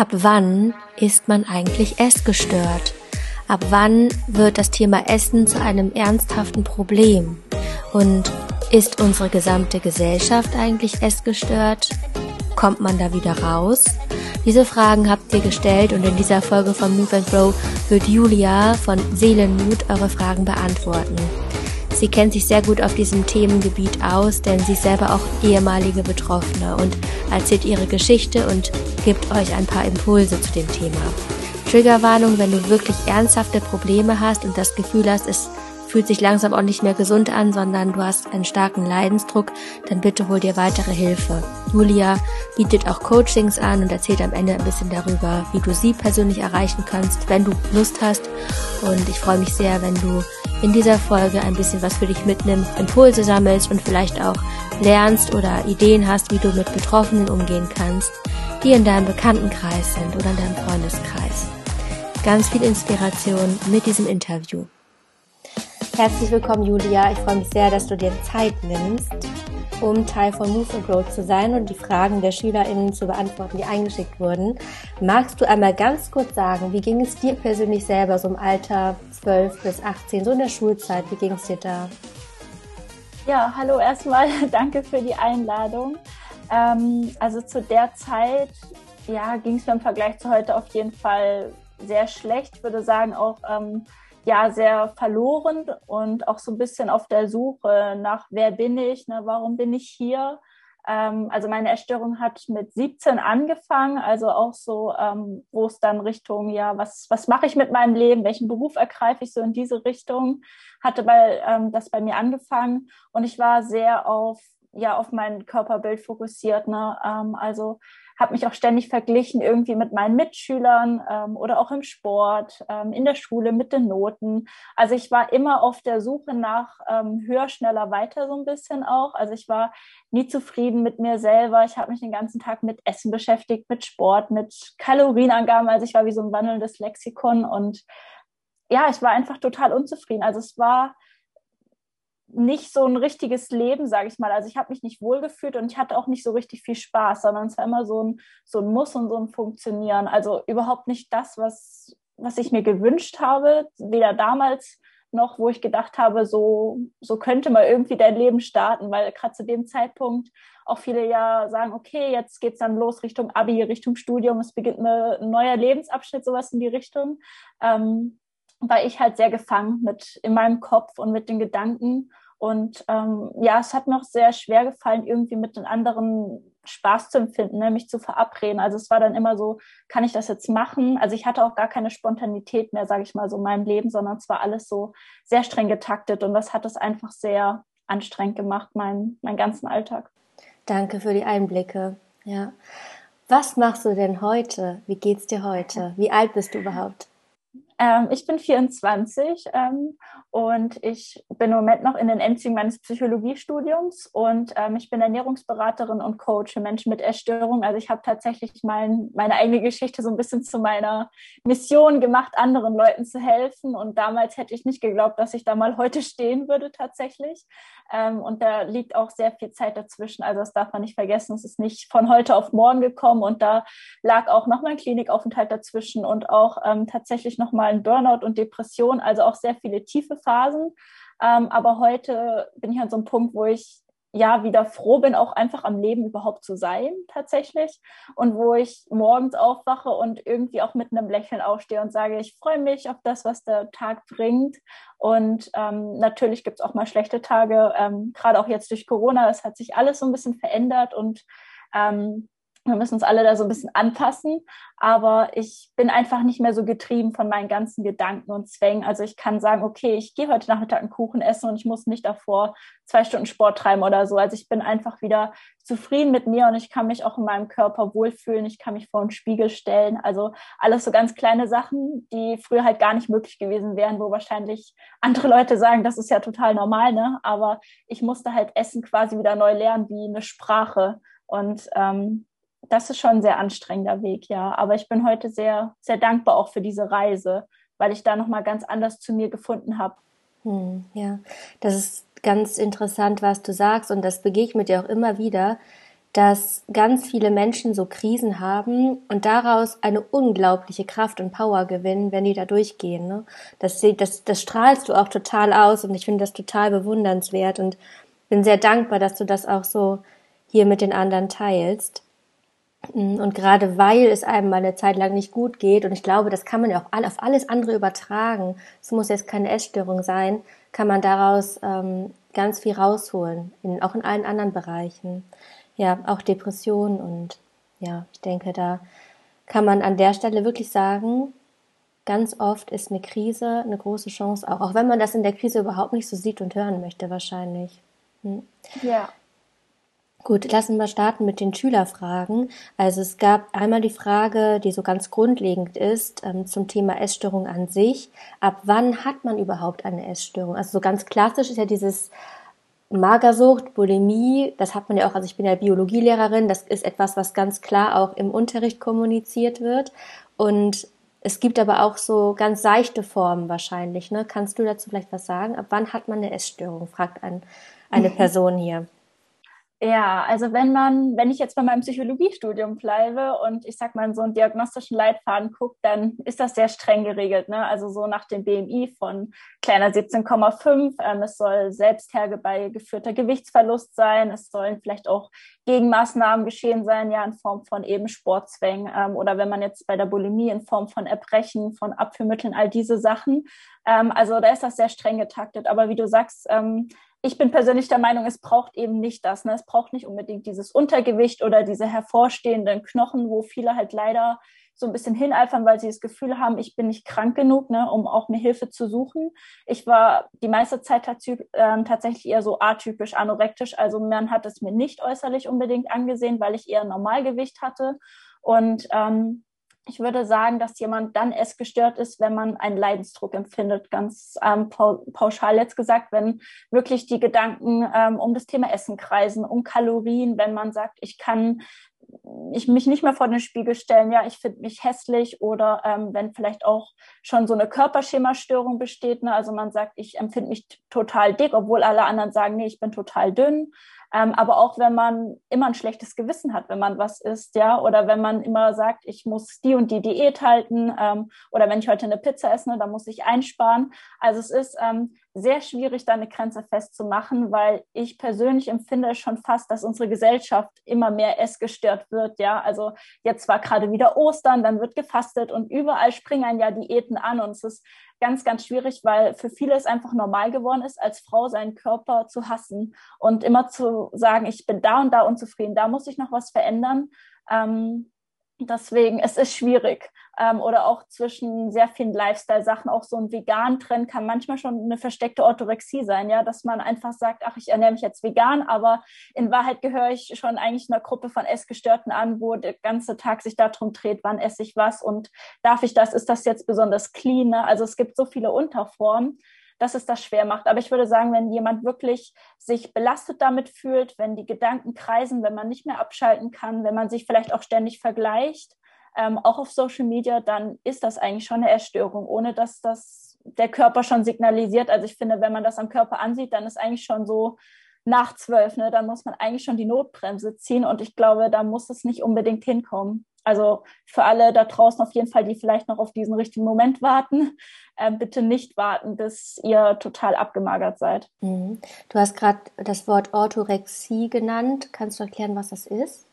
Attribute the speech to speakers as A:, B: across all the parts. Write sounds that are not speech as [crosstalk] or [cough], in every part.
A: Ab wann ist man eigentlich essgestört? Ab wann wird das Thema Essen zu einem ernsthaften Problem? Und ist unsere gesamte Gesellschaft eigentlich essgestört? Kommt man da wieder raus? Diese Fragen habt ihr gestellt und in dieser Folge von Move and Grow wird Julia von Seelenmut eure Fragen beantworten. Sie kennt sich sehr gut auf diesem Themengebiet aus, denn sie ist selber auch ehemalige Betroffene und erzählt ihre Geschichte und gibt euch ein paar Impulse zu dem Thema. Triggerwarnung, wenn du wirklich ernsthafte Probleme hast und das Gefühl hast, es fühlt sich langsam auch nicht mehr gesund an, sondern du hast einen starken Leidensdruck, dann bitte hol dir weitere Hilfe. Julia bietet auch Coachings an und erzählt am Ende ein bisschen darüber, wie du sie persönlich erreichen kannst, wenn du Lust hast. Und ich freue mich sehr, wenn du in dieser Folge ein bisschen was für dich mitnimmst, Impulse sammelst und vielleicht auch lernst oder Ideen hast, wie du mit Betroffenen umgehen kannst, die in deinem Bekanntenkreis sind oder in deinem Freundeskreis. Ganz viel Inspiration mit diesem Interview. Herzlich willkommen, Julia. Ich freue mich sehr, dass du dir Zeit nimmst, um Teil von Move and Growth zu sein und die Fragen der SchülerInnen zu beantworten, die eingeschickt wurden. Magst du einmal ganz kurz sagen, wie ging es dir persönlich selber so im Alter 12 bis 18, so in der Schulzeit? Wie ging es dir da?
B: Ja, hallo erstmal. [laughs] Danke für die Einladung. Ähm, also zu der Zeit, ja, ging es mir im Vergleich zu heute auf jeden Fall sehr schlecht. Ich würde sagen auch ähm, ja sehr verloren und auch so ein bisschen auf der Suche nach, wer bin ich, ne, warum bin ich hier. Ähm, also meine Erstörung hat mit 17 angefangen, also auch so, ähm, wo es dann Richtung, ja, was, was mache ich mit meinem Leben, welchen Beruf ergreife ich so in diese Richtung, hatte bei, ähm, das bei mir angefangen und ich war sehr auf ja auf mein Körperbild fokussiert. Ne? Ähm, also habe mich auch ständig verglichen irgendwie mit meinen Mitschülern ähm, oder auch im Sport, ähm, in der Schule mit den Noten. Also ich war immer auf der Suche nach ähm, höher, schneller, weiter so ein bisschen auch. Also ich war nie zufrieden mit mir selber. Ich habe mich den ganzen Tag mit Essen beschäftigt, mit Sport, mit Kalorienangaben. Also ich war wie so ein wandelndes Lexikon und ja, ich war einfach total unzufrieden. Also es war nicht so ein richtiges Leben, sage ich mal. Also ich habe mich nicht wohlgefühlt und ich hatte auch nicht so richtig viel Spaß, sondern es war immer so ein, so ein Muss und so ein Funktionieren. Also überhaupt nicht das, was, was ich mir gewünscht habe, weder damals noch, wo ich gedacht habe, so, so könnte man irgendwie dein Leben starten, weil gerade zu dem Zeitpunkt auch viele ja sagen, okay, jetzt geht's dann los Richtung Abi, Richtung Studium, es beginnt ein neuer Lebensabschnitt, sowas in die Richtung. Ähm, war ich halt sehr gefangen mit in meinem Kopf und mit den Gedanken. Und ähm, ja, es hat noch sehr schwer gefallen, irgendwie mit den anderen Spaß zu empfinden, ne, mich zu verabreden. Also es war dann immer so, kann ich das jetzt machen? Also ich hatte auch gar keine Spontanität mehr, sage ich mal so in meinem Leben, sondern es war alles so sehr streng getaktet und das hat es einfach sehr anstrengend gemacht, mein, meinen ganzen Alltag.
A: Danke für die Einblicke. Ja. Was machst du denn heute? Wie geht's dir heute? Wie alt bist du überhaupt?
B: Ähm, ich bin 24 ähm, und ich bin im Moment noch in den Endzigen meines Psychologiestudiums und ähm, ich bin Ernährungsberaterin und Coach für Menschen mit Essstörungen. Also ich habe tatsächlich mein, meine eigene Geschichte so ein bisschen zu meiner Mission gemacht, anderen Leuten zu helfen. Und damals hätte ich nicht geglaubt, dass ich da mal heute stehen würde tatsächlich. Ähm, und da liegt auch sehr viel Zeit dazwischen. Also das darf man nicht vergessen. Es ist nicht von heute auf morgen gekommen und da lag auch noch mal ein Klinikaufenthalt dazwischen und auch ähm, tatsächlich noch mal ein Burnout und Depression, also auch sehr viele tiefe Phasen. Ähm, aber heute bin ich an so einem Punkt, wo ich ja wieder froh bin, auch einfach am Leben überhaupt zu sein, tatsächlich. Und wo ich morgens aufwache und irgendwie auch mit einem Lächeln aufstehe und sage, ich freue mich auf das, was der Tag bringt. Und ähm, natürlich gibt es auch mal schlechte Tage, ähm, gerade auch jetzt durch Corona. Es hat sich alles so ein bisschen verändert und ähm, wir müssen uns alle da so ein bisschen anpassen, aber ich bin einfach nicht mehr so getrieben von meinen ganzen Gedanken und Zwängen. Also ich kann sagen, okay, ich gehe heute Nachmittag einen Kuchen essen und ich muss nicht davor zwei Stunden Sport treiben oder so. Also ich bin einfach wieder zufrieden mit mir und ich kann mich auch in meinem Körper wohlfühlen. Ich kann mich vor den Spiegel stellen. Also alles so ganz kleine Sachen, die früher halt gar nicht möglich gewesen wären, wo wahrscheinlich andere Leute sagen, das ist ja total normal, ne? Aber ich musste halt Essen quasi wieder neu lernen wie eine Sprache. Und ähm, das ist schon ein sehr anstrengender Weg, ja. Aber ich bin heute sehr, sehr dankbar auch für diese Reise, weil ich da nochmal ganz anders zu mir gefunden habe.
A: Hm, ja, das ist ganz interessant, was du sagst und das begegnet dir auch immer wieder, dass ganz viele Menschen so Krisen haben und daraus eine unglaubliche Kraft und Power gewinnen, wenn die da durchgehen. Ne? Das, das, das strahlst du auch total aus und ich finde das total bewundernswert und bin sehr dankbar, dass du das auch so hier mit den anderen teilst. Und gerade weil es einem mal eine Zeit lang nicht gut geht, und ich glaube, das kann man ja auch auf alles andere übertragen, es muss jetzt keine Essstörung sein, kann man daraus ähm, ganz viel rausholen, in, auch in allen anderen Bereichen ja, auch Depressionen und ja, ich denke, da kann man an der Stelle wirklich sagen, ganz oft ist eine Krise eine große Chance auch, auch wenn man das in der Krise überhaupt nicht so sieht und hören möchte wahrscheinlich. Hm.
B: Ja.
A: Gut, lassen wir starten mit den Schülerfragen. Also es gab einmal die Frage, die so ganz grundlegend ist, ähm, zum Thema Essstörung an sich. Ab wann hat man überhaupt eine Essstörung? Also so ganz klassisch ist ja dieses Magersucht, Bulimie, das hat man ja auch, also ich bin ja Biologielehrerin, das ist etwas, was ganz klar auch im Unterricht kommuniziert wird. Und es gibt aber auch so ganz seichte Formen wahrscheinlich. Ne? Kannst du dazu vielleicht was sagen? Ab wann hat man eine Essstörung? fragt ein, eine [laughs] Person hier.
B: Ja, also wenn man, wenn ich jetzt bei meinem Psychologiestudium bleibe und ich sag mal in so einen diagnostischen Leitfaden gucke, dann ist das sehr streng geregelt. Ne? Also so nach dem BMI von kleiner 17,5. Ähm, es soll selbst hergeführter Gewichtsverlust sein. Es sollen vielleicht auch Gegenmaßnahmen geschehen sein, ja, in Form von eben Sportzwängen ähm, oder wenn man jetzt bei der Bulimie in Form von Erbrechen, von Abführmitteln, all diese Sachen. Ähm, also da ist das sehr streng getaktet. Aber wie du sagst, ähm, ich bin persönlich der Meinung, es braucht eben nicht das. Ne? Es braucht nicht unbedingt dieses Untergewicht oder diese hervorstehenden Knochen, wo viele halt leider so ein bisschen hineifern, weil sie das Gefühl haben, ich bin nicht krank genug, ne, um auch mir Hilfe zu suchen. Ich war die meiste Zeit äh, tatsächlich eher so atypisch, anorektisch. Also man hat es mir nicht äußerlich unbedingt angesehen, weil ich eher Normalgewicht hatte. Und ähm, ich würde sagen, dass jemand dann essgestört ist, wenn man einen Leidensdruck empfindet, ganz ähm, pauschal jetzt gesagt, wenn wirklich die Gedanken ähm, um das Thema Essen kreisen, um Kalorien, wenn man sagt, ich kann ich mich nicht mehr vor den Spiegel stellen, ja, ich finde mich hässlich oder ähm, wenn vielleicht auch schon so eine Körperschemastörung besteht, ne, also man sagt, ich empfinde mich total dick, obwohl alle anderen sagen, nee, ich bin total dünn ähm, aber auch wenn man immer ein schlechtes Gewissen hat, wenn man was isst, ja, oder wenn man immer sagt, ich muss die und die Diät halten, ähm, oder wenn ich heute eine Pizza esse, dann muss ich einsparen. Also es ist ähm, sehr schwierig, da eine Grenze festzumachen, weil ich persönlich empfinde schon fast, dass unsere Gesellschaft immer mehr essgestört wird. Ja, also jetzt war gerade wieder Ostern, dann wird gefastet und überall springen ja Diäten an und es ist ganz, ganz schwierig, weil für viele es einfach normal geworden ist, als Frau seinen Körper zu hassen und immer zu sagen, ich bin da und da unzufrieden, da muss ich noch was verändern. Ähm, Deswegen, es ist schwierig. Ähm, oder auch zwischen sehr vielen Lifestyle-Sachen, auch so ein Vegan-Trend kann manchmal schon eine versteckte Orthorexie sein, ja, dass man einfach sagt, ach, ich ernähre mich jetzt vegan, aber in Wahrheit gehöre ich schon eigentlich einer Gruppe von Essgestörten an, wo der ganze Tag sich darum dreht, wann esse ich was und darf ich das, ist das jetzt besonders clean? Ne? Also es gibt so viele Unterformen dass es das schwer macht. Aber ich würde sagen, wenn jemand wirklich sich belastet damit fühlt, wenn die Gedanken kreisen, wenn man nicht mehr abschalten kann, wenn man sich vielleicht auch ständig vergleicht, ähm, auch auf Social Media, dann ist das eigentlich schon eine Erstörung, ohne dass das der Körper schon signalisiert. Also ich finde, wenn man das am Körper ansieht, dann ist eigentlich schon so nach zwölf, ne, dann muss man eigentlich schon die Notbremse ziehen und ich glaube, da muss es nicht unbedingt hinkommen. Also für alle da draußen auf jeden Fall, die vielleicht noch auf diesen richtigen Moment warten, äh, bitte nicht warten, bis ihr total abgemagert seid.
A: Mhm. Du hast gerade das Wort Orthorexie genannt. Kannst du erklären, was das ist?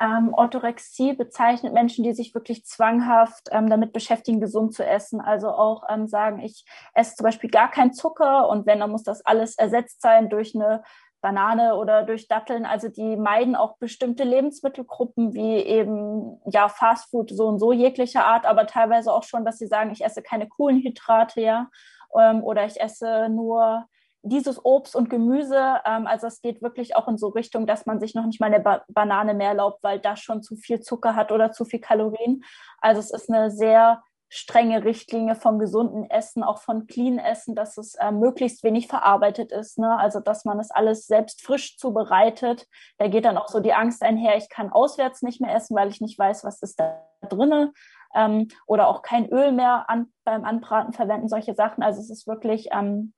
B: Ähm, Orthorexie bezeichnet Menschen, die sich wirklich zwanghaft ähm, damit beschäftigen, gesund zu essen. Also auch ähm, sagen, ich esse zum Beispiel gar keinen Zucker und wenn, dann muss das alles ersetzt sein durch eine Banane oder durch Datteln. Also die meiden auch bestimmte Lebensmittelgruppen wie eben ja Fastfood so und so jeglicher Art, aber teilweise auch schon, dass sie sagen, ich esse keine Kohlenhydrate, ja, ähm, oder ich esse nur dieses Obst und Gemüse. Ähm, also es geht wirklich auch in so Richtung, dass man sich noch nicht mal eine ba Banane mehr erlaubt, weil das schon zu viel Zucker hat oder zu viel Kalorien. Also es ist eine sehr strenge Richtlinie vom gesunden Essen, auch von clean Essen, dass es äh, möglichst wenig verarbeitet ist. Ne? Also dass man es alles selbst frisch zubereitet. Da geht dann auch so die Angst einher, ich kann auswärts nicht mehr essen, weil ich nicht weiß, was ist da drinne. Ähm, oder auch kein Öl mehr an, beim Anbraten verwenden, solche Sachen. Also es ist wirklich, ähm,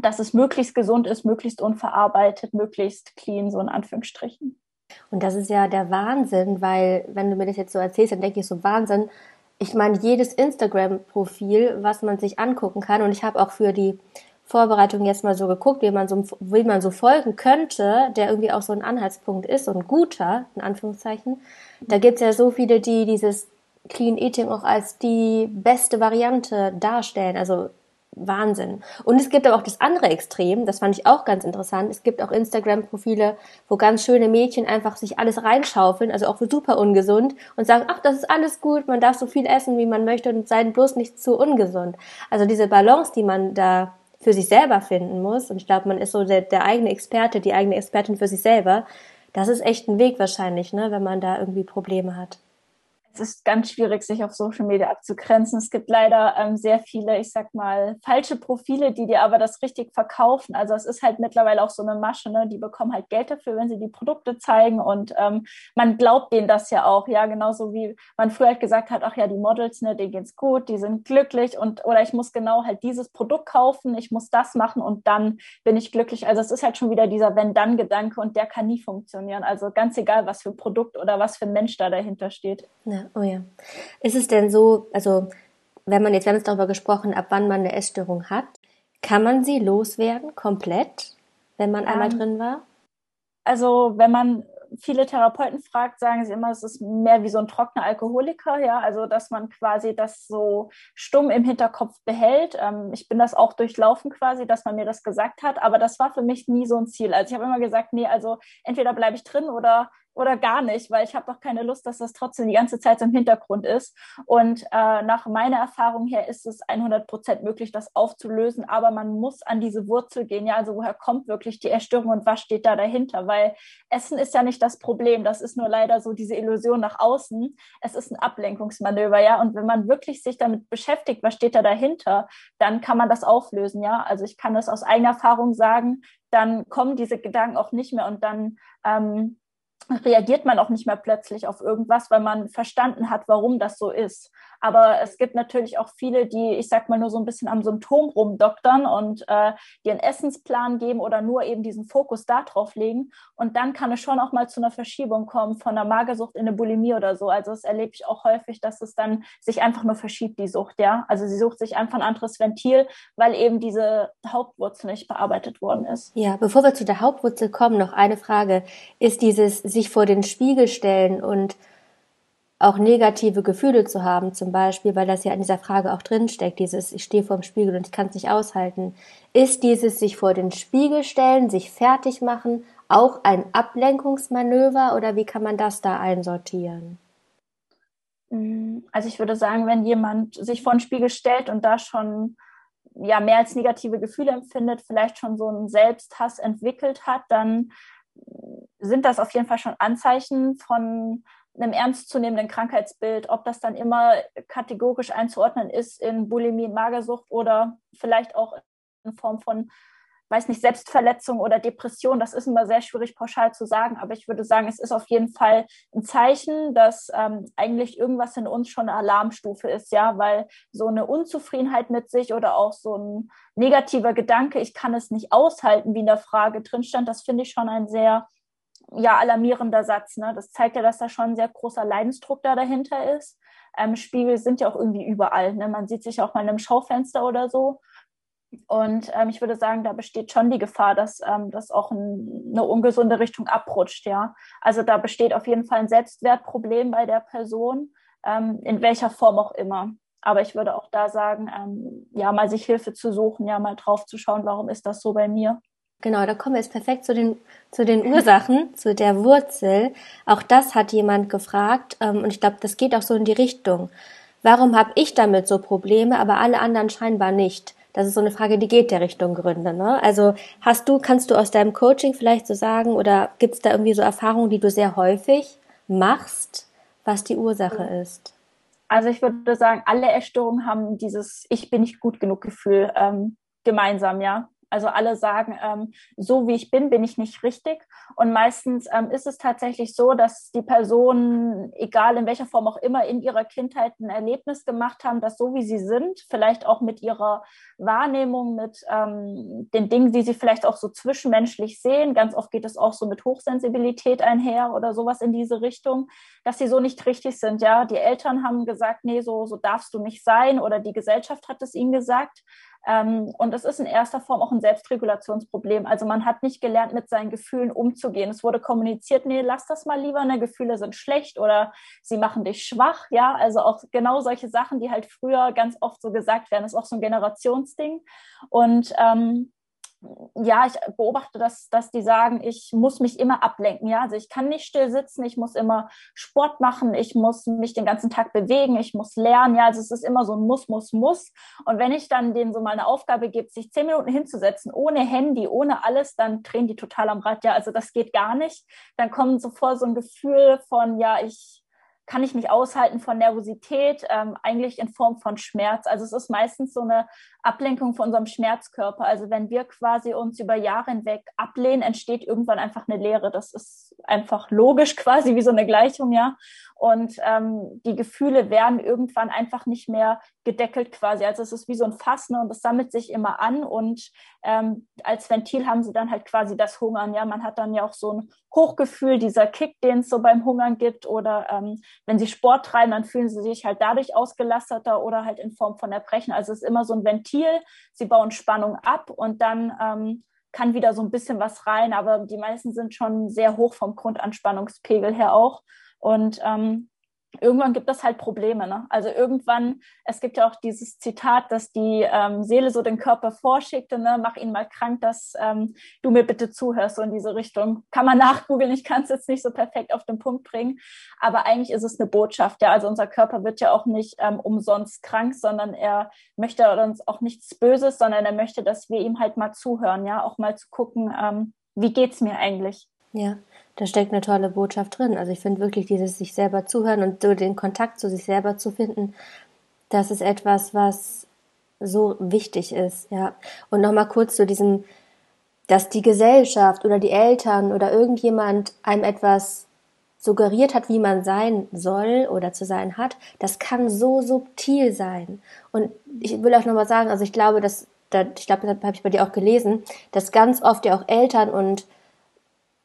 B: dass es möglichst gesund ist, möglichst unverarbeitet, möglichst clean, so in Anführungsstrichen.
A: Und das ist ja der Wahnsinn, weil wenn du mir das jetzt so erzählst, dann denke ich so Wahnsinn. Ich meine, jedes Instagram-Profil, was man sich angucken kann, und ich habe auch für die Vorbereitung jetzt mal so geguckt, wie man so, wie man so folgen könnte, der irgendwie auch so ein Anhaltspunkt ist, ein guter, in Anführungszeichen. Da gibt's ja so viele, die dieses Clean Eating auch als die beste Variante darstellen. Also Wahnsinn. Und es gibt aber auch das andere Extrem, das fand ich auch ganz interessant. Es gibt auch Instagram-Profile, wo ganz schöne Mädchen einfach sich alles reinschaufeln, also auch super ungesund und sagen, ach, das ist alles gut, man darf so viel essen, wie man möchte und sei bloß nicht zu ungesund. Also diese Balance, die man da für sich selber finden muss, und ich glaube, man ist so der, der eigene Experte, die eigene Expertin für sich selber, das ist echt ein Weg wahrscheinlich, ne, wenn man da irgendwie Probleme hat
B: es ist ganz schwierig, sich auf Social Media abzugrenzen. Es gibt leider ähm, sehr viele, ich sag mal, falsche Profile, die dir aber das richtig verkaufen. Also es ist halt mittlerweile auch so eine Masche, ne? die bekommen halt Geld dafür, wenn sie die Produkte zeigen und ähm, man glaubt denen das ja auch, ja, genauso wie man früher halt gesagt hat, ach ja, die Models, ne, denen geht's gut, die sind glücklich und oder ich muss genau halt dieses Produkt kaufen, ich muss das machen und dann bin ich glücklich. Also es ist halt schon wieder dieser Wenn-Dann-Gedanke und der kann nie funktionieren. Also ganz egal, was für Produkt oder was für Mensch da dahinter steht.
A: Ja oh ja. Ist es denn so, also wenn man jetzt, wir haben jetzt darüber gesprochen, ab wann man eine Essstörung hat, kann man sie loswerden, komplett, wenn man einmal um, drin war?
B: Also wenn man viele Therapeuten fragt, sagen sie immer, es ist mehr wie so ein trockener Alkoholiker, ja, also dass man quasi das so stumm im Hinterkopf behält. Ähm, ich bin das auch durchlaufen quasi, dass man mir das gesagt hat, aber das war für mich nie so ein Ziel. Also ich habe immer gesagt, nee, also entweder bleibe ich drin oder oder gar nicht, weil ich habe doch keine Lust, dass das trotzdem die ganze Zeit so im Hintergrund ist. Und äh, nach meiner Erfahrung her ist es 100 Prozent möglich, das aufzulösen, aber man muss an diese Wurzel gehen. Ja, also woher kommt wirklich die Erstörung und was steht da dahinter? Weil Essen ist ja nicht das Problem, das ist nur leider so diese Illusion nach außen. Es ist ein Ablenkungsmanöver, ja. Und wenn man wirklich sich damit beschäftigt, was steht da dahinter, dann kann man das auflösen, ja. Also ich kann das aus eigener Erfahrung sagen, dann kommen diese Gedanken auch nicht mehr und dann ähm, reagiert man auch nicht mehr plötzlich auf irgendwas, weil man verstanden hat, warum das so ist. Aber es gibt natürlich auch viele, die, ich sag mal, nur so ein bisschen am Symptom rumdoktern und äh, die einen Essensplan geben oder nur eben diesen Fokus darauf legen. Und dann kann es schon auch mal zu einer Verschiebung kommen von einer Magersucht in eine Bulimie oder so. Also das erlebe ich auch häufig, dass es dann sich einfach nur verschiebt, die Sucht, ja. Also sie sucht sich einfach ein anderes Ventil, weil eben diese Hauptwurzel nicht bearbeitet worden ist.
A: Ja, bevor wir zu der Hauptwurzel kommen, noch eine Frage. Ist dieses sich vor den Spiegel stellen und auch negative Gefühle zu haben, zum Beispiel, weil das ja in dieser Frage auch drinsteckt, dieses ich stehe vor dem Spiegel und ich kann es nicht aushalten, ist dieses sich vor den Spiegel stellen, sich fertig machen, auch ein Ablenkungsmanöver oder wie kann man das da einsortieren?
B: Mm, also ich würde sagen, wenn jemand sich vor den Spiegel stellt und da schon ja mehr als negative Gefühle empfindet, vielleicht schon so einen Selbsthass entwickelt hat, dann sind das auf jeden Fall schon Anzeichen von einem ernstzunehmenden Krankheitsbild, ob das dann immer kategorisch einzuordnen ist in Bulimie, Magersucht oder vielleicht auch in Form von, weiß nicht, Selbstverletzung oder Depression. Das ist immer sehr schwierig pauschal zu sagen, aber ich würde sagen, es ist auf jeden Fall ein Zeichen, dass ähm, eigentlich irgendwas in uns schon eine Alarmstufe ist, ja, weil so eine Unzufriedenheit mit sich oder auch so ein negativer Gedanke, ich kann es nicht aushalten, wie in der Frage drin stand, das finde ich schon ein sehr ja, alarmierender Satz. Ne? Das zeigt ja, dass da schon ein sehr großer Leidensdruck da dahinter ist. Ähm, Spiegel sind ja auch irgendwie überall. Ne? Man sieht sich auch mal in einem Schaufenster oder so. Und ähm, ich würde sagen, da besteht schon die Gefahr, dass ähm, das auch in eine ungesunde Richtung abrutscht, ja. Also da besteht auf jeden Fall ein Selbstwertproblem bei der Person, ähm, in welcher Form auch immer. Aber ich würde auch da sagen, ähm, ja, mal sich Hilfe zu suchen, ja, mal drauf zu schauen, warum ist das so bei mir.
A: Genau, da kommen wir jetzt perfekt zu den, zu den Ursachen, [laughs] zu der Wurzel. Auch das hat jemand gefragt ähm, und ich glaube, das geht auch so in die Richtung. Warum habe ich damit so Probleme, aber alle anderen scheinbar nicht? Das ist so eine Frage, die geht der Richtung Gründe. Ne? Also hast du, kannst du aus deinem Coaching vielleicht so sagen oder gibt es da irgendwie so Erfahrungen, die du sehr häufig machst, was die Ursache ist?
B: Also ich würde sagen, alle Essstörungen haben dieses Ich bin nicht gut genug Gefühl. Ähm, gemeinsam, ja. Also alle sagen, ähm, so wie ich bin, bin ich nicht richtig. Und meistens ähm, ist es tatsächlich so, dass die Personen, egal in welcher Form auch immer, in ihrer Kindheit ein Erlebnis gemacht haben, dass so wie sie sind, vielleicht auch mit ihrer Wahrnehmung, mit ähm, den Dingen, die sie vielleicht auch so zwischenmenschlich sehen, ganz oft geht es auch so mit Hochsensibilität einher oder sowas in diese Richtung, dass sie so nicht richtig sind. Ja, die Eltern haben gesagt, nee, so, so darfst du nicht sein oder die Gesellschaft hat es ihnen gesagt. Ähm, und es ist in erster Form auch ein Selbstregulationsproblem. Also man hat nicht gelernt, mit seinen Gefühlen umzugehen. Es wurde kommuniziert, nee, lass das mal lieber, ne, Gefühle sind schlecht oder sie machen dich schwach. Ja, also auch genau solche Sachen, die halt früher ganz oft so gesagt werden, ist auch so ein Generationsding. Und ähm, ja, ich beobachte, dass, dass die sagen, ich muss mich immer ablenken. Ja, also ich kann nicht still sitzen, ich muss immer Sport machen, ich muss mich den ganzen Tag bewegen, ich muss lernen. Ja, also es ist immer so ein Muss, Muss, Muss. Und wenn ich dann denen so mal eine Aufgabe gebe, sich zehn Minuten hinzusetzen, ohne Handy, ohne alles, dann drehen die total am Rad. Ja, also das geht gar nicht. Dann kommt sofort so ein Gefühl von, ja, ich kann ich nicht aushalten von Nervosität, ähm, eigentlich in Form von Schmerz. Also es ist meistens so eine Ablenkung von unserem Schmerzkörper. Also wenn wir quasi uns über Jahre hinweg ablehnen, entsteht irgendwann einfach eine Leere. Das ist einfach logisch [laughs] quasi wie so eine Gleichung, ja. Und ähm, die Gefühle werden irgendwann einfach nicht mehr gedeckelt quasi. Also es ist wie so ein Fass ne? und das sammelt sich immer an und ähm, als Ventil haben sie dann halt quasi das Hungern. Ja, man hat dann ja auch so ein Hochgefühl, dieser Kick, den es so beim Hungern gibt oder ähm, wenn sie Sport treiben, dann fühlen sie sich halt dadurch ausgelasteter oder halt in Form von Erbrechen. Also es ist immer so ein Ventil. Sie bauen Spannung ab und dann ähm, kann wieder so ein bisschen was rein, aber die meisten sind schon sehr hoch vom Grundanspannungspegel her auch. Und ähm, irgendwann gibt es halt Probleme. Ne? Also irgendwann, es gibt ja auch dieses Zitat, dass die ähm, Seele so den Körper vorschickte, ne? mach ihn mal krank, dass ähm, du mir bitte zuhörst, so in diese Richtung. Kann man nachgoogeln, ich kann es jetzt nicht so perfekt auf den Punkt bringen, aber eigentlich ist es eine Botschaft. Ja, also unser Körper wird ja auch nicht ähm, umsonst krank, sondern er möchte uns auch nichts Böses, sondern er möchte, dass wir ihm halt mal zuhören, ja, auch mal zu gucken, ähm, wie geht's mir eigentlich?
A: Ja, da steckt eine tolle Botschaft drin. Also ich finde wirklich dieses sich selber zuhören und so den Kontakt zu sich selber zu finden, das ist etwas, was so wichtig ist, ja. Und nochmal kurz zu diesem, dass die Gesellschaft oder die Eltern oder irgendjemand einem etwas suggeriert hat, wie man sein soll oder zu sein hat, das kann so subtil sein. Und ich will auch nochmal sagen, also ich glaube, dass, ich glaube, das habe ich bei dir auch gelesen, dass ganz oft ja auch Eltern und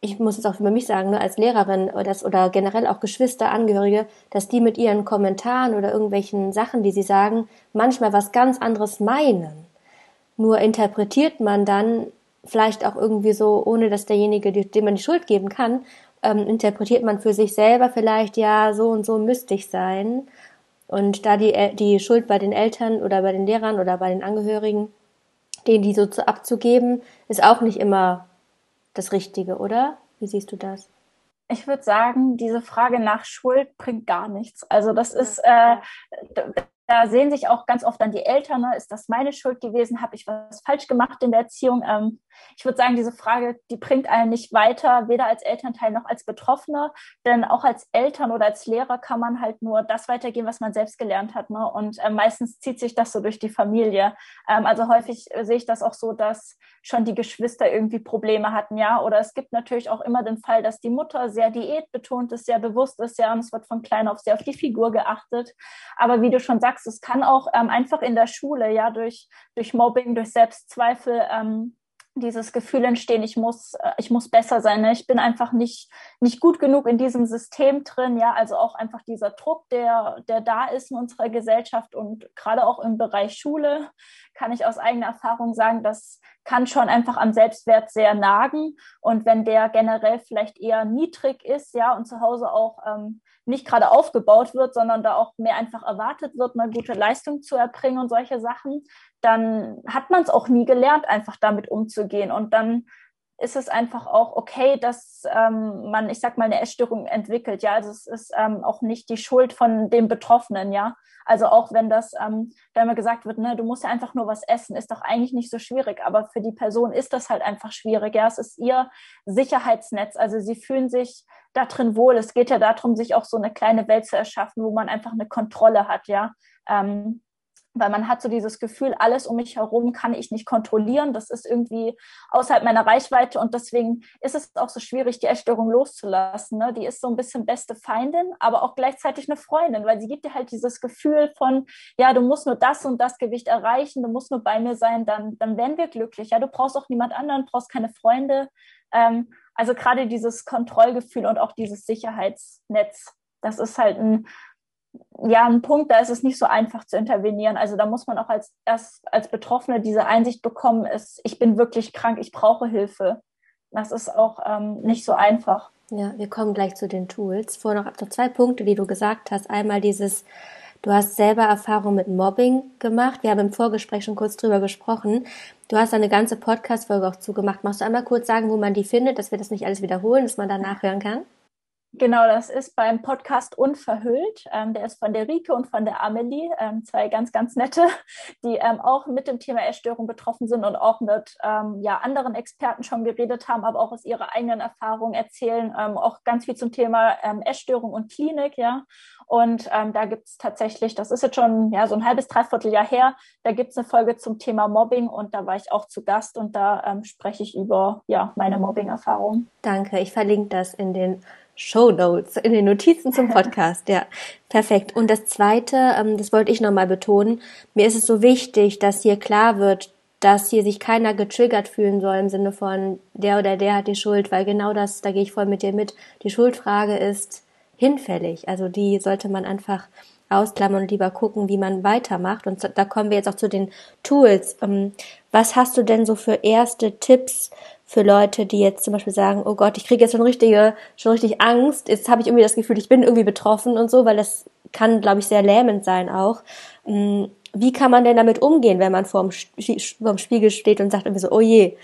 A: ich muss es auch über mich sagen, als Lehrerin oder, das, oder generell auch Geschwister, Angehörige, dass die mit ihren Kommentaren oder irgendwelchen Sachen, die sie sagen, manchmal was ganz anderes meinen. Nur interpretiert man dann vielleicht auch irgendwie so, ohne dass derjenige, dem man die Schuld geben kann, ähm, interpretiert man für sich selber vielleicht, ja, so und so müsste ich sein. Und da die, die Schuld bei den Eltern oder bei den Lehrern oder bei den Angehörigen, denen die so zu abzugeben, ist auch nicht immer das Richtige, oder? Wie siehst du das?
B: Ich würde sagen, diese Frage nach Schuld bringt gar nichts. Also das ist, äh, da sehen sich auch ganz oft dann die Eltern, ne? ist das meine Schuld gewesen, habe ich was falsch gemacht in der Erziehung? Ähm, ich würde sagen, diese Frage, die bringt einen nicht weiter, weder als Elternteil noch als Betroffener, denn auch als Eltern oder als Lehrer kann man halt nur das weitergeben, was man selbst gelernt hat. Ne? Und äh, meistens zieht sich das so durch die Familie. Ähm, also häufig äh, sehe ich das auch so, dass schon die Geschwister irgendwie Probleme hatten, ja. Oder es gibt natürlich auch immer den Fall, dass die Mutter sehr diätbetont ist, sehr bewusst ist, ja, und es wird von klein auf sehr auf die Figur geachtet. Aber wie du schon sagst, es kann auch ähm, einfach in der Schule, ja, durch, durch Mobbing, durch Selbstzweifel ähm, dieses Gefühl entstehen, ich muss, äh, ich muss besser sein. Ne? Ich bin einfach nicht, nicht gut genug in diesem System drin. Ja, also auch einfach dieser Druck, der, der da ist in unserer Gesellschaft und gerade auch im Bereich Schule kann ich aus eigener Erfahrung sagen, das kann schon einfach am Selbstwert sehr nagen. Und wenn der generell vielleicht eher niedrig ist, ja, und zu Hause auch ähm, nicht gerade aufgebaut wird, sondern da auch mehr einfach erwartet wird, eine gute Leistung zu erbringen und solche Sachen, dann hat man es auch nie gelernt, einfach damit umzugehen. Und dann ist es einfach auch okay, dass ähm, man, ich sag mal, eine Essstörung entwickelt. Ja, also es ist ähm, auch nicht die Schuld von dem Betroffenen. Ja, also auch wenn das, ähm, da immer gesagt wird, ne, du musst ja einfach nur was essen, ist doch eigentlich nicht so schwierig. Aber für die Person ist das halt einfach schwierig. Ja, es ist ihr Sicherheitsnetz. Also sie fühlen sich da drin wohl. Es geht ja darum, sich auch so eine kleine Welt zu erschaffen, wo man einfach eine Kontrolle hat. Ja. Ähm, weil man hat so dieses Gefühl, alles um mich herum kann ich nicht kontrollieren. Das ist irgendwie außerhalb meiner Reichweite und deswegen ist es auch so schwierig, die Essstörung loszulassen. Ne? Die ist so ein bisschen beste Feindin, aber auch gleichzeitig eine Freundin, weil sie gibt dir halt dieses Gefühl von, ja, du musst nur das und das Gewicht erreichen, du musst nur bei mir sein, dann, dann werden wir glücklich. Ja, du brauchst auch niemand anderen, brauchst keine Freunde. Ähm, also gerade dieses Kontrollgefühl und auch dieses Sicherheitsnetz, das ist halt ein ja, ein Punkt, da ist es nicht so einfach zu intervenieren. Also da muss man auch als erst als Betroffene diese Einsicht bekommen, ist, ich bin wirklich krank, ich brauche Hilfe. Das ist auch ähm, nicht so einfach.
A: Ja, wir kommen gleich zu den Tools. Vorher noch, noch zwei Punkte, die du gesagt hast. Einmal dieses, du hast selber Erfahrung mit Mobbing gemacht. Wir haben im Vorgespräch schon kurz drüber gesprochen. Du hast eine ganze Podcast-Folge auch zugemacht. Machst du einmal kurz sagen, wo man die findet, dass wir das nicht alles wiederholen, dass man danach hören kann?
B: Genau, das ist beim Podcast Unverhüllt. Ähm, der ist von der Rike und von der Amelie, ähm, zwei ganz, ganz nette, [laughs] die ähm, auch mit dem Thema Essstörung betroffen sind und auch mit ähm, ja, anderen Experten schon geredet haben, aber auch aus ihrer eigenen Erfahrung erzählen, ähm, auch ganz viel zum Thema ähm, Essstörung und Klinik, ja. Und da gibt es tatsächlich, das ist jetzt schon ja, so ein halbes, dreiviertel Jahr her, da gibt es eine Folge zum Thema Mobbing und da war ich auch zu Gast und da spreche ich über ja, meine Mobbing-Erfahrung.
A: Danke, ich verlinke das in den Show Notes, in den Notizen zum Podcast. ja, perfekt. Und das Zweite, ähm, das wollte ich nochmal betonen, mir ist es so wichtig, dass hier klar wird, dass hier sich keiner getriggert fühlen soll im Sinne von der oder der hat die Schuld, weil genau das, da gehe ich voll mit dir mit. Die Schuldfrage ist hinfällig. Also die sollte man einfach ausklammern und lieber gucken, wie man weitermacht. Und da kommen wir jetzt auch zu den Tools. Ähm, was hast du denn so für erste Tipps für Leute, die jetzt zum Beispiel sagen, oh Gott, ich kriege jetzt schon richtige, schon richtig Angst, jetzt habe ich irgendwie das Gefühl, ich bin irgendwie betroffen und so, weil das kann, glaube ich, sehr lähmend sein auch. Mm, wie kann man denn damit umgehen, wenn man vorm, vorm Spiegel steht und sagt irgendwie so, oh je,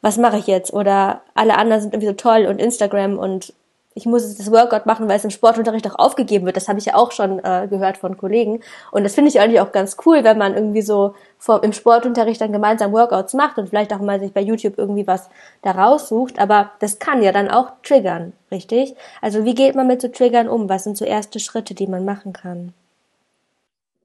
A: was mache ich jetzt? Oder alle anderen sind irgendwie so toll und Instagram und ich muss das Workout machen, weil es im Sportunterricht auch aufgegeben wird. Das habe ich ja auch schon äh, gehört von Kollegen. Und das finde ich eigentlich auch ganz cool, wenn man irgendwie so vor, im Sportunterricht dann gemeinsam Workouts macht und vielleicht auch mal sich bei YouTube irgendwie was da raussucht. Aber das kann ja dann auch triggern, richtig? Also wie geht man mit so Triggern um? Was sind so erste Schritte, die man machen kann?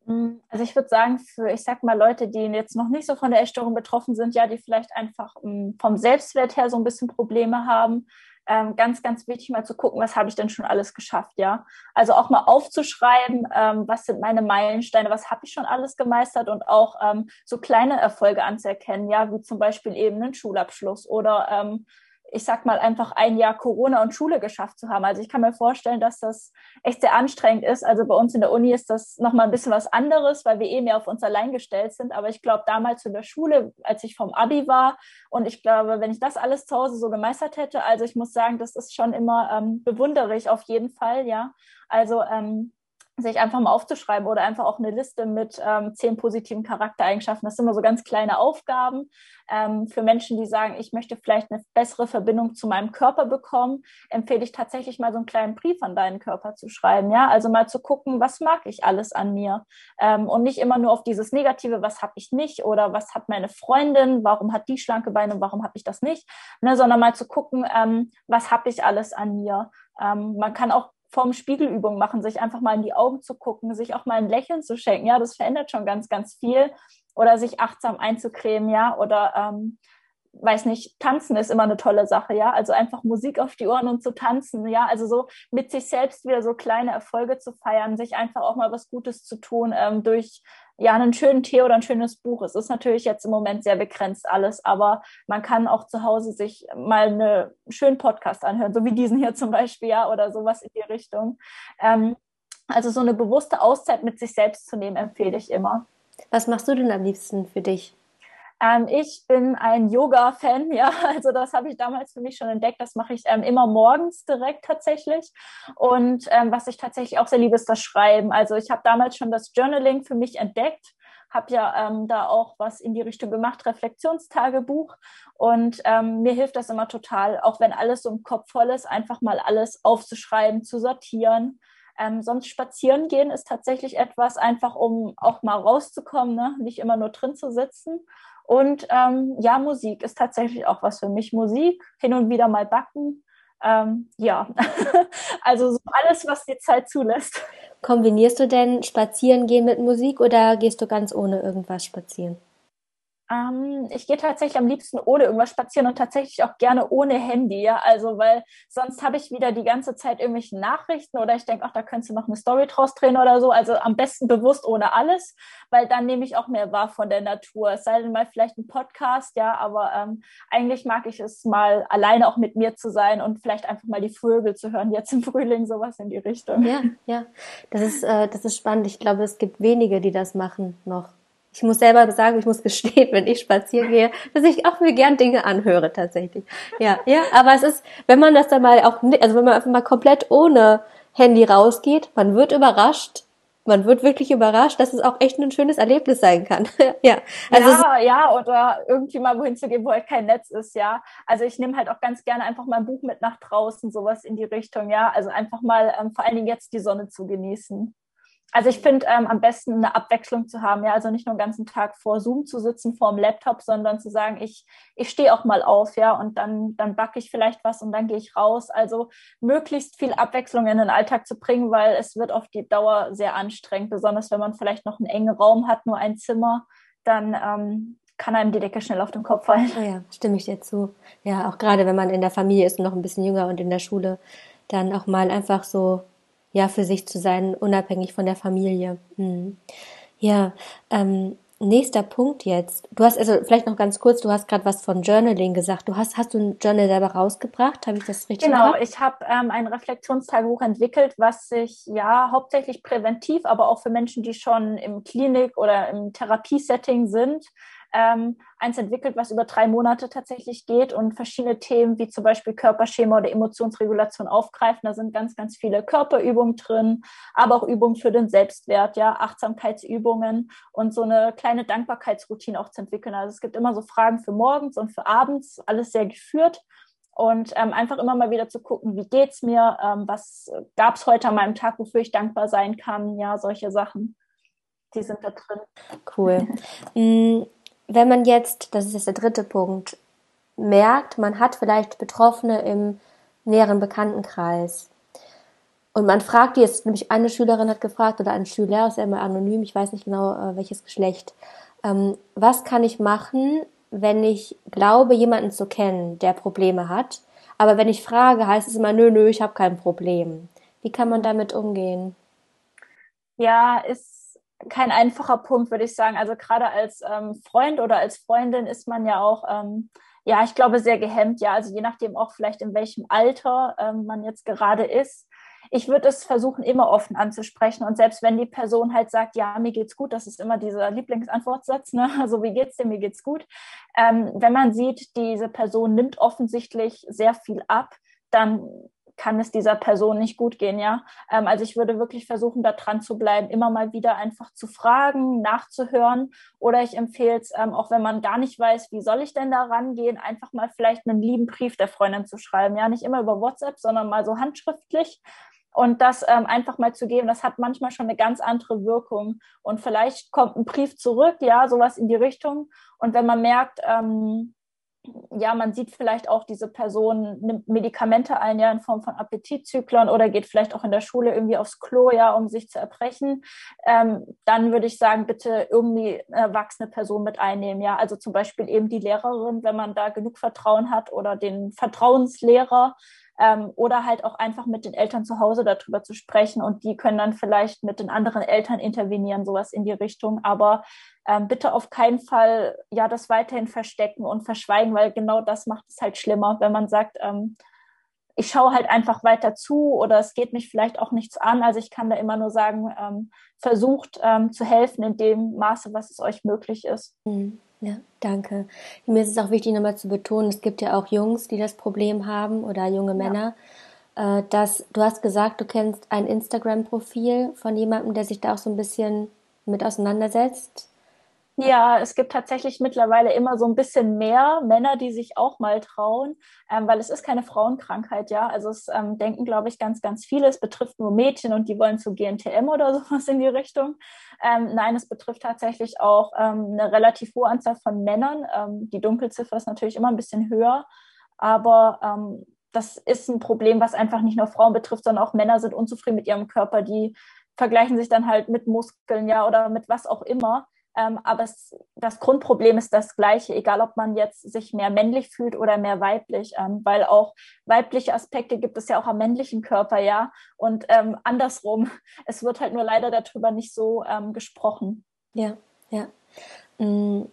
B: Mm, also ich würde sagen, für, ich sag mal, Leute, die jetzt noch nicht so von der Essstörung betroffen sind, ja, die vielleicht einfach mm, vom Selbstwert her so ein bisschen Probleme haben, ähm, ganz, ganz wichtig, mal zu gucken, was habe ich denn schon alles geschafft, ja. Also auch mal aufzuschreiben, ähm, was sind meine Meilensteine, was habe ich schon alles gemeistert und auch ähm, so kleine Erfolge anzuerkennen, ja, wie zum Beispiel eben einen Schulabschluss oder ähm, ich sag mal, einfach ein Jahr Corona und Schule geschafft zu haben. Also ich kann mir vorstellen, dass das echt sehr anstrengend ist. Also bei uns in der Uni ist das nochmal ein bisschen was anderes, weil wir eh mehr auf uns allein gestellt sind. Aber ich glaube, damals in der Schule, als ich vom Abi war und ich glaube, wenn ich das alles zu Hause so gemeistert hätte, also ich muss sagen, das ist schon immer ähm, bewunderlich auf jeden Fall, ja. Also ähm, sich einfach mal aufzuschreiben oder einfach auch eine Liste mit ähm, zehn positiven Charaktereigenschaften. Das sind immer so ganz kleine Aufgaben ähm, für Menschen, die sagen, ich möchte vielleicht eine bessere Verbindung zu meinem Körper bekommen. Empfehle ich tatsächlich mal so einen kleinen Brief an deinen Körper zu schreiben. Ja, also mal zu gucken, was mag ich alles an mir ähm, und nicht immer nur auf dieses Negative, was habe ich nicht oder was hat meine Freundin, warum hat die schlanke Beine und warum habe ich das nicht, ne, sondern mal zu gucken, ähm, was habe ich alles an mir. Ähm, man kann auch vorm Spiegelübung machen, sich einfach mal in die Augen zu gucken, sich auch mal ein Lächeln zu schenken. Ja, das verändert schon ganz, ganz viel. Oder sich achtsam einzucremen, ja, oder ähm, weiß nicht, tanzen ist immer eine tolle Sache, ja. Also einfach Musik auf die Ohren und zu tanzen, ja. Also so mit sich selbst wieder so kleine Erfolge zu feiern, sich einfach auch mal was Gutes zu tun ähm, durch ja, einen schönen Tee oder ein schönes Buch. Es ist natürlich jetzt im Moment sehr begrenzt alles, aber man kann auch zu Hause sich mal einen schönen Podcast anhören, so wie diesen hier zum Beispiel, ja, oder sowas in die Richtung. Ähm, also so eine bewusste Auszeit mit sich selbst zu nehmen, empfehle ich immer.
A: Was machst du denn am liebsten für dich?
B: Ähm, ich bin ein Yoga-Fan, [laughs] ja, also das habe ich damals für mich schon entdeckt. Das mache ich ähm, immer morgens direkt tatsächlich. Und ähm, was ich tatsächlich auch sehr liebe, ist das Schreiben. Also ich habe damals schon das Journaling für mich entdeckt habe ja ähm, da auch was in die Richtung gemacht, Reflexionstagebuch. Und ähm, mir hilft das immer total, auch wenn alles so im Kopf voll ist, einfach mal alles aufzuschreiben, zu sortieren. Ähm, sonst spazieren gehen ist tatsächlich etwas, einfach um auch mal rauszukommen, ne? nicht immer nur drin zu sitzen. Und ähm, ja, Musik ist tatsächlich auch was für mich. Musik, hin und wieder mal backen. Ähm, ja, [laughs] also so alles, was die Zeit zulässt.
A: kombinierst du denn spazieren gehen mit Musik oder gehst du ganz ohne irgendwas spazieren?
B: Ähm, ich gehe tatsächlich am liebsten ohne irgendwas spazieren und tatsächlich auch gerne ohne Handy, ja. Also, weil sonst habe ich wieder die ganze Zeit irgendwelche Nachrichten oder ich denke, ach, da könntest du noch eine Story draus drehen oder so. Also am besten bewusst ohne alles, weil dann nehme ich auch mehr wahr von der Natur. Es sei denn mal vielleicht ein Podcast, ja, aber ähm, eigentlich mag ich es mal alleine auch mit mir zu sein und vielleicht einfach mal die Vögel zu hören, jetzt im Frühling, sowas in die Richtung.
A: Ja, ja. Das ist, äh, das ist spannend. Ich glaube, es gibt wenige, die das machen noch. Ich muss selber sagen, ich muss gestehen, [laughs] wenn ich spazieren gehe, dass ich auch mir gern Dinge anhöre tatsächlich. Ja, ja, aber es ist, wenn man das dann mal auch, also wenn man einfach mal komplett ohne Handy rausgeht, man wird überrascht, man wird wirklich überrascht, dass es auch echt ein schönes Erlebnis sein kann. [laughs]
B: ja, also ja, ja, oder irgendwie mal wohin zu gehen, wo halt kein Netz ist, ja. Also ich nehme halt auch ganz gerne einfach mal ein Buch mit nach draußen, sowas in die Richtung, ja. Also einfach mal ähm, vor allen Dingen jetzt die Sonne zu genießen also ich finde ähm, am besten eine Abwechslung zu haben, ja, also nicht nur den ganzen Tag vor Zoom zu sitzen, vor dem Laptop, sondern zu sagen, ich, ich stehe auch mal auf, ja, und dann, dann backe ich vielleicht was und dann gehe ich raus. Also möglichst viel Abwechslung in den Alltag zu bringen, weil es wird auf die Dauer sehr anstrengend, besonders wenn man vielleicht noch einen engen Raum hat, nur ein Zimmer, dann ähm, kann einem die Decke schnell auf den Kopf fallen.
A: Oh ja, stimme ich dir zu. Ja, auch gerade wenn man in der Familie ist und noch ein bisschen jünger und in der Schule, dann auch mal einfach so ja für sich zu sein, unabhängig von der Familie. Hm. Ja, ähm, nächster Punkt jetzt. Du hast also vielleicht noch ganz kurz, du hast gerade was von Journaling gesagt. Du hast hast du ein Journal selber rausgebracht? Habe ich das richtig
B: Genau, gemacht? ich habe ähm, ein Reflexionstagebuch entwickelt, was sich ja hauptsächlich präventiv, aber auch für Menschen, die schon im Klinik oder im Therapiesetting sind, ähm, eins entwickelt, was über drei Monate tatsächlich geht und verschiedene Themen wie zum Beispiel Körperschema oder Emotionsregulation aufgreifen. Da sind ganz, ganz viele Körperübungen drin, aber auch Übungen für den Selbstwert, ja, Achtsamkeitsübungen und so eine kleine Dankbarkeitsroutine auch zu entwickeln. Also es gibt immer so Fragen für morgens und für abends, alles sehr geführt und ähm, einfach immer mal wieder zu gucken, wie geht's mir, ähm, was gab's heute an meinem Tag, wofür ich dankbar sein kann, ja, solche Sachen, die sind da drin.
A: Cool. [laughs] Wenn man jetzt, das ist jetzt der dritte Punkt, merkt, man hat vielleicht Betroffene im näheren Bekanntenkreis und man fragt die, jetzt nämlich eine Schülerin hat gefragt oder ein Schüler, ist ja immer anonym, ich weiß nicht genau äh, welches Geschlecht, ähm, was kann ich machen, wenn ich glaube, jemanden zu kennen, der Probleme hat, aber wenn ich frage, heißt es immer, nö, nö, ich habe kein Problem. Wie kann man damit umgehen?
B: Ja, ist kein einfacher Punkt, würde ich sagen. Also gerade als ähm, Freund oder als Freundin ist man ja auch, ähm, ja, ich glaube, sehr gehemmt. Ja, also je nachdem auch vielleicht in welchem Alter ähm, man jetzt gerade ist. Ich würde es versuchen, immer offen anzusprechen. Und selbst wenn die Person halt sagt, ja, mir geht's gut, das ist immer dieser Lieblingsantwortsatz, ne? [laughs] Also wie geht's dir, mir geht's gut. Ähm, wenn man sieht, diese Person nimmt offensichtlich sehr viel ab, dann kann es dieser Person nicht gut gehen, ja. Ähm, also ich würde wirklich versuchen, da dran zu bleiben, immer mal wieder einfach zu fragen, nachzuhören. Oder ich empfehle es, ähm, auch wenn man gar nicht weiß, wie soll ich denn da rangehen, einfach mal vielleicht einen lieben Brief der Freundin zu schreiben. Ja, nicht immer über WhatsApp, sondern mal so handschriftlich. Und das ähm, einfach mal zu geben, das hat manchmal schon eine ganz andere Wirkung. Und vielleicht kommt ein Brief zurück, ja, sowas in die Richtung. Und wenn man merkt, ähm, ja, man sieht vielleicht auch, diese Person nimmt Medikamente ein, ja, in Form von Appetitzyklern oder geht vielleicht auch in der Schule irgendwie aufs Klo, ja, um sich zu erbrechen. Ähm, dann würde ich sagen, bitte irgendwie eine erwachsene Person mit einnehmen, ja. Also zum Beispiel eben die Lehrerin, wenn man da genug Vertrauen hat oder den Vertrauenslehrer, ähm, oder halt auch einfach mit den Eltern zu Hause darüber zu sprechen und die können dann vielleicht mit den anderen Eltern intervenieren, sowas in die Richtung. Aber ähm, bitte auf keinen Fall ja das weiterhin verstecken und verschweigen, weil genau das macht es halt schlimmer, wenn man sagt, ähm, ich schaue halt einfach weiter zu oder es geht mich vielleicht auch nichts an. Also ich kann da immer nur sagen, ähm, versucht ähm, zu helfen in dem Maße, was es euch möglich ist.
A: Mhm. Ja, danke. Mir ist es auch wichtig, nochmal zu betonen, es gibt ja auch Jungs, die das Problem haben oder junge Männer. Ja. Äh, dass du hast gesagt, du kennst ein Instagram-Profil von jemandem, der sich da auch so ein bisschen mit auseinandersetzt.
B: Ja, es gibt tatsächlich mittlerweile immer so ein bisschen mehr Männer, die sich auch mal trauen, ähm, weil es ist keine Frauenkrankheit, ja. Also es ähm, denken, glaube ich, ganz, ganz viele. Es betrifft nur Mädchen und die wollen zu GNTM oder [laughs] sowas in die Richtung. Ähm, nein, es betrifft tatsächlich auch ähm, eine relativ hohe Anzahl von Männern. Ähm, die Dunkelziffer ist natürlich immer ein bisschen höher, aber ähm, das ist ein Problem, was einfach nicht nur Frauen betrifft, sondern auch Männer sind unzufrieden mit ihrem Körper, die vergleichen sich dann halt mit Muskeln, ja, oder mit was auch immer. Ähm, aber es, das Grundproblem ist das gleiche, egal ob man jetzt sich mehr männlich fühlt oder mehr weiblich, ähm, weil auch weibliche Aspekte gibt es ja auch am männlichen Körper, ja. Und ähm, andersrum, [laughs] es wird halt nur leider darüber nicht so ähm, gesprochen.
A: Ja, ja. Mhm.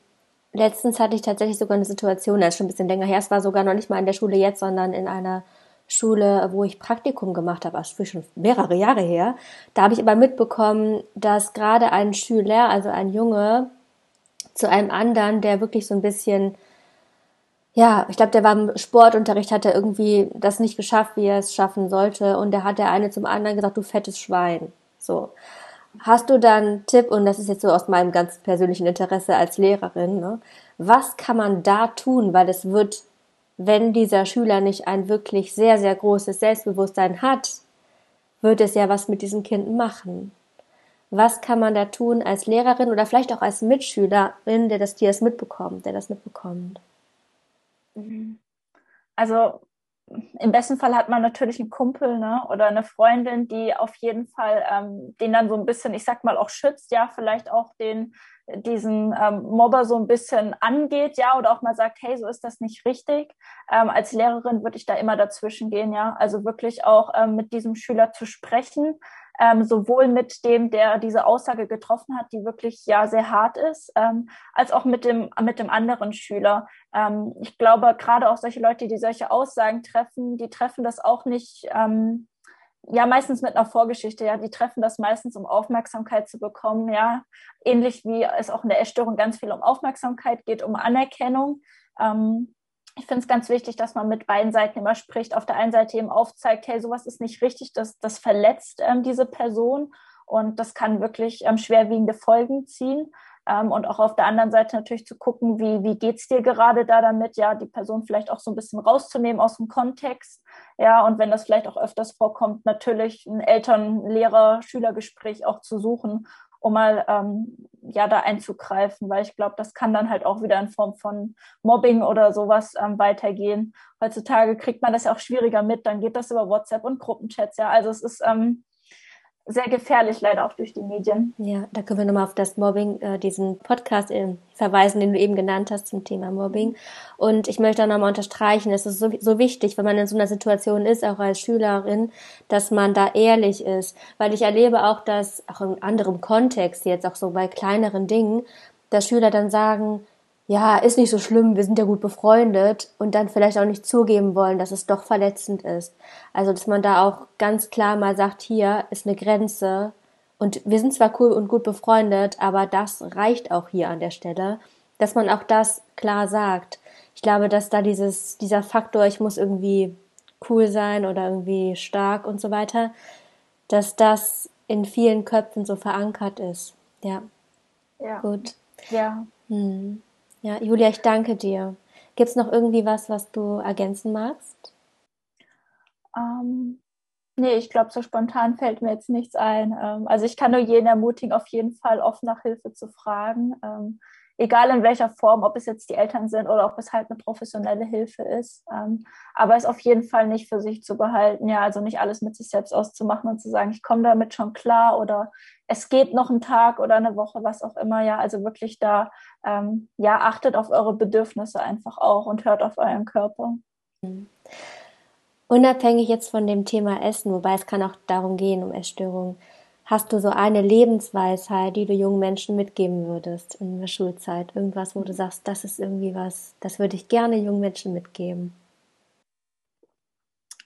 A: Letztens hatte ich tatsächlich sogar eine Situation, das ist schon ein bisschen länger her, es war sogar noch nicht mal in der Schule jetzt, sondern in einer Schule, wo ich Praktikum gemacht habe, ist schon mehrere Jahre her. Da habe ich aber mitbekommen, dass gerade ein Schüler, also ein Junge, zu einem anderen, der wirklich so ein bisschen, ja, ich glaube, der war im Sportunterricht, hat er irgendwie das nicht geschafft, wie er es schaffen sollte. Und da hat der eine zum anderen gesagt, du fettes Schwein. So. Hast du dann Tipp, und das ist jetzt so aus meinem ganz persönlichen Interesse als Lehrerin, ne? was kann man da tun? Weil es wird wenn dieser Schüler nicht ein wirklich sehr, sehr großes Selbstbewusstsein hat, wird es ja was mit diesem Kind machen. Was kann man da tun als Lehrerin oder vielleicht auch als Mitschülerin, der das, das mitbekommt, der das mitbekommt?
B: Mhm. Also im besten Fall hat man natürlich einen Kumpel ne, oder eine Freundin, die auf jeden Fall ähm, den dann so ein bisschen, ich sag mal, auch schützt, ja, vielleicht auch den diesen ähm, Mobber so ein bisschen angeht, ja, oder auch mal sagt, hey, so ist das nicht richtig. Ähm, als Lehrerin würde ich da immer dazwischen gehen, ja, also wirklich auch ähm, mit diesem Schüler zu sprechen, ähm, sowohl mit dem, der diese Aussage getroffen hat, die wirklich ja sehr hart ist, ähm, als auch mit dem mit dem anderen Schüler. Ähm, ich glaube, gerade auch solche Leute, die solche Aussagen treffen, die treffen das auch nicht. Ähm, ja, meistens mit einer Vorgeschichte, ja, die treffen das meistens, um Aufmerksamkeit zu bekommen, ja. Ähnlich wie es auch in der Essstörung ganz viel um Aufmerksamkeit geht, um Anerkennung. Ähm, ich finde es ganz wichtig, dass man mit beiden Seiten immer spricht. Auf der einen Seite eben aufzeigt, hey, sowas ist nicht richtig, das, das verletzt ähm, diese Person und das kann wirklich ähm, schwerwiegende Folgen ziehen. Ähm, und auch auf der anderen Seite natürlich zu gucken, wie, wie geht's dir gerade da damit, ja, die Person vielleicht auch so ein bisschen rauszunehmen aus dem Kontext. Ja, und wenn das vielleicht auch öfters vorkommt, natürlich ein Eltern-Lehrer-Schüler-Gespräch auch zu suchen, um mal ähm, ja da einzugreifen, weil ich glaube, das kann dann halt auch wieder in Form von Mobbing oder sowas ähm, weitergehen. Heutzutage kriegt man das ja auch schwieriger mit, dann geht das über WhatsApp und Gruppenchats, ja. Also es ist ähm, sehr gefährlich, leider auch durch die Medien.
A: Ja, da können wir nochmal auf das Mobbing, äh, diesen Podcast äh, verweisen, den du eben genannt hast zum Thema Mobbing. Und ich möchte auch nochmal unterstreichen, es ist so, so wichtig, wenn man in so einer Situation ist, auch als Schülerin, dass man da ehrlich ist. Weil ich erlebe auch, dass auch in anderem Kontext, jetzt auch so bei kleineren Dingen, dass Schüler dann sagen, ja, ist nicht so schlimm, wir sind ja gut befreundet und dann vielleicht auch nicht zugeben wollen, dass es doch verletzend ist. Also, dass man da auch ganz klar mal sagt, hier ist eine Grenze und wir sind zwar cool und gut befreundet, aber das reicht auch hier an der Stelle, dass man auch das klar sagt. Ich glaube, dass da dieses, dieser Faktor, ich muss irgendwie cool sein oder irgendwie stark und so weiter, dass das in vielen Köpfen so verankert ist. Ja.
B: Ja. Gut. Ja. Hm.
A: Ja, Julia, ich danke dir. Gibt es noch irgendwie was, was du ergänzen magst?
B: Ähm, nee, ich glaube, so spontan fällt mir jetzt nichts ein. Ähm, also ich kann nur jeden ermutigen, auf jeden Fall oft nach Hilfe zu fragen. Ähm, egal in welcher Form, ob es jetzt die Eltern sind oder ob es halt eine professionelle Hilfe ist. Ähm, aber es auf jeden Fall nicht für sich zu behalten, ja, also nicht alles mit sich selbst auszumachen und zu sagen, ich komme damit schon klar oder es geht noch ein Tag oder eine Woche, was auch immer, ja, also wirklich da, ähm, ja, achtet auf eure Bedürfnisse einfach auch und hört auf euren Körper.
A: Unabhängig jetzt von dem Thema Essen, wobei es kann auch darum gehen, um Essstörungen, Hast du so eine Lebensweisheit, die du jungen Menschen mitgeben würdest in der Schulzeit? Irgendwas, wo du sagst, das ist irgendwie was, das würde ich gerne jungen Menschen mitgeben?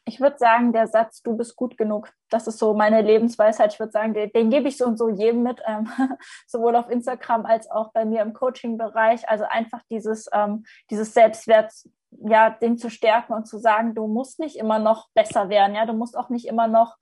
B: Ich würde sagen, der Satz, du bist gut genug, das ist so meine Lebensweisheit. Ich würde sagen, den, den, gebe ich so und so jedem mit, ähm, [laughs] sowohl auf Instagram als auch bei mir im Coaching-Bereich. Also einfach dieses, ähm, dieses Selbstwert, ja, den zu stärken und zu sagen, du musst nicht immer noch besser werden, ja, du musst auch nicht immer noch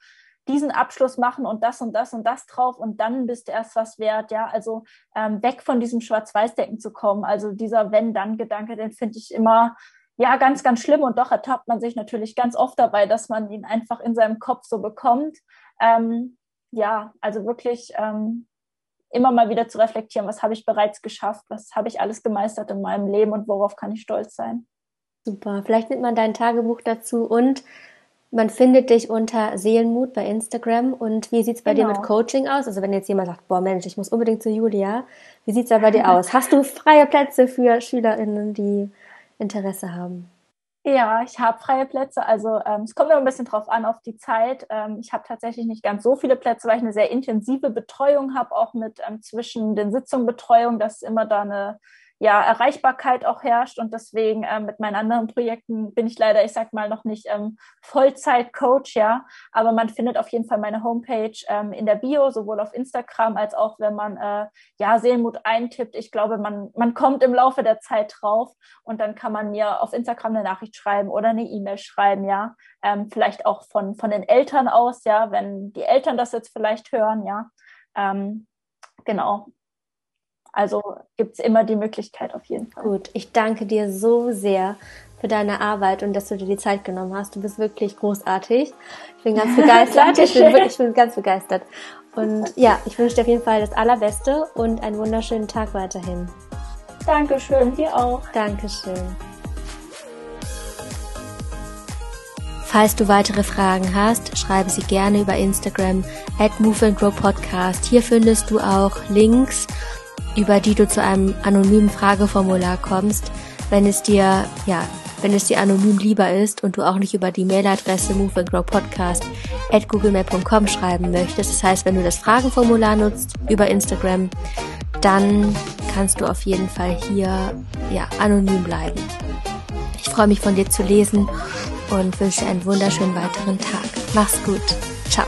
B: diesen Abschluss machen und das und das und das drauf und dann bist du erst was wert, ja, also ähm, weg von diesem Schwarz-Weiß-Denken zu kommen, also dieser Wenn-Dann-Gedanke, den finde ich immer, ja, ganz, ganz schlimm und doch ertappt man sich natürlich ganz oft dabei, dass man ihn einfach in seinem Kopf so bekommt. Ähm, ja, also wirklich ähm, immer mal wieder zu reflektieren, was habe ich bereits geschafft, was habe ich alles gemeistert in meinem Leben und worauf kann ich stolz sein.
A: Super, vielleicht nimmt man dein Tagebuch dazu und Man findet dich unter Seelenmut bei Instagram. Und wie sieht's bei genau. dir mit genau. Coaching aus? Also wenn jetzt jemand sagt, boah Mensch, ich muss unbedingt zu Julia. Wie sieht's da bei dir [laughs] aus? Hast du freie Plätze für SchülerInnen, die Interesse haben?
B: Ja, ich habe freie Plätze. Also ähm, es kommt immer ein bisschen drauf an, auf die Zeit. Ähm, ich habe tatsächlich nicht ganz so viele Plätze, weil ich eine sehr intensive Betreuung habe, auch mit ähm, zwischen den Sitzungen Betreuung, dass immer da eine ja, Erreichbarkeit auch herrscht. Und deswegen ähm, mit meinen anderen Projekten bin ich leider, ich sag mal, noch nicht ähm, Vollzeit-Coach, ja. Aber man findet auf jeden Fall meine Homepage ähm, in der Bio, sowohl auf Instagram als auch, wenn man äh, ja Seelenmut eintippt. Ich glaube, man, man kommt im Laufe der Zeit drauf und dann kann man mir auf Instagram eine Nachricht schreiben oder eine E-Mail schreiben, ja. Ähm, vielleicht auch von, von den Eltern aus, ja, wenn die Eltern das jetzt vielleicht hören, ja. Ähm, genau. Also gibt es immer die Möglichkeit auf jeden Fall.
A: Gut, ich danke dir so sehr für deine Arbeit und dass du dir die Zeit genommen hast. Du bist wirklich großartig. Ich bin ganz [laughs] begeistert. ich, bin wirklich, ich bin ganz begeistert. Und ja, ich wünsche dir auf jeden Fall das Allerbeste und einen wunderschönen Tag weiterhin.
B: Dankeschön, dir auch.
A: Dankeschön. Falls du weitere Fragen hast, schreibe sie gerne über Instagram at Move and Grow Podcast. Hier findest du auch Links über die du zu einem anonymen Frageformular kommst, wenn es dir, ja, wenn es dir anonym lieber ist und du auch nicht über die Mailadresse Move and Grow Podcast at googlemail.com schreiben möchtest. Das heißt, wenn du das Fragenformular nutzt über Instagram, dann kannst du auf jeden Fall hier, ja, anonym bleiben. Ich freue mich von dir zu lesen und wünsche einen wunderschönen weiteren Tag. Mach's gut. Ciao.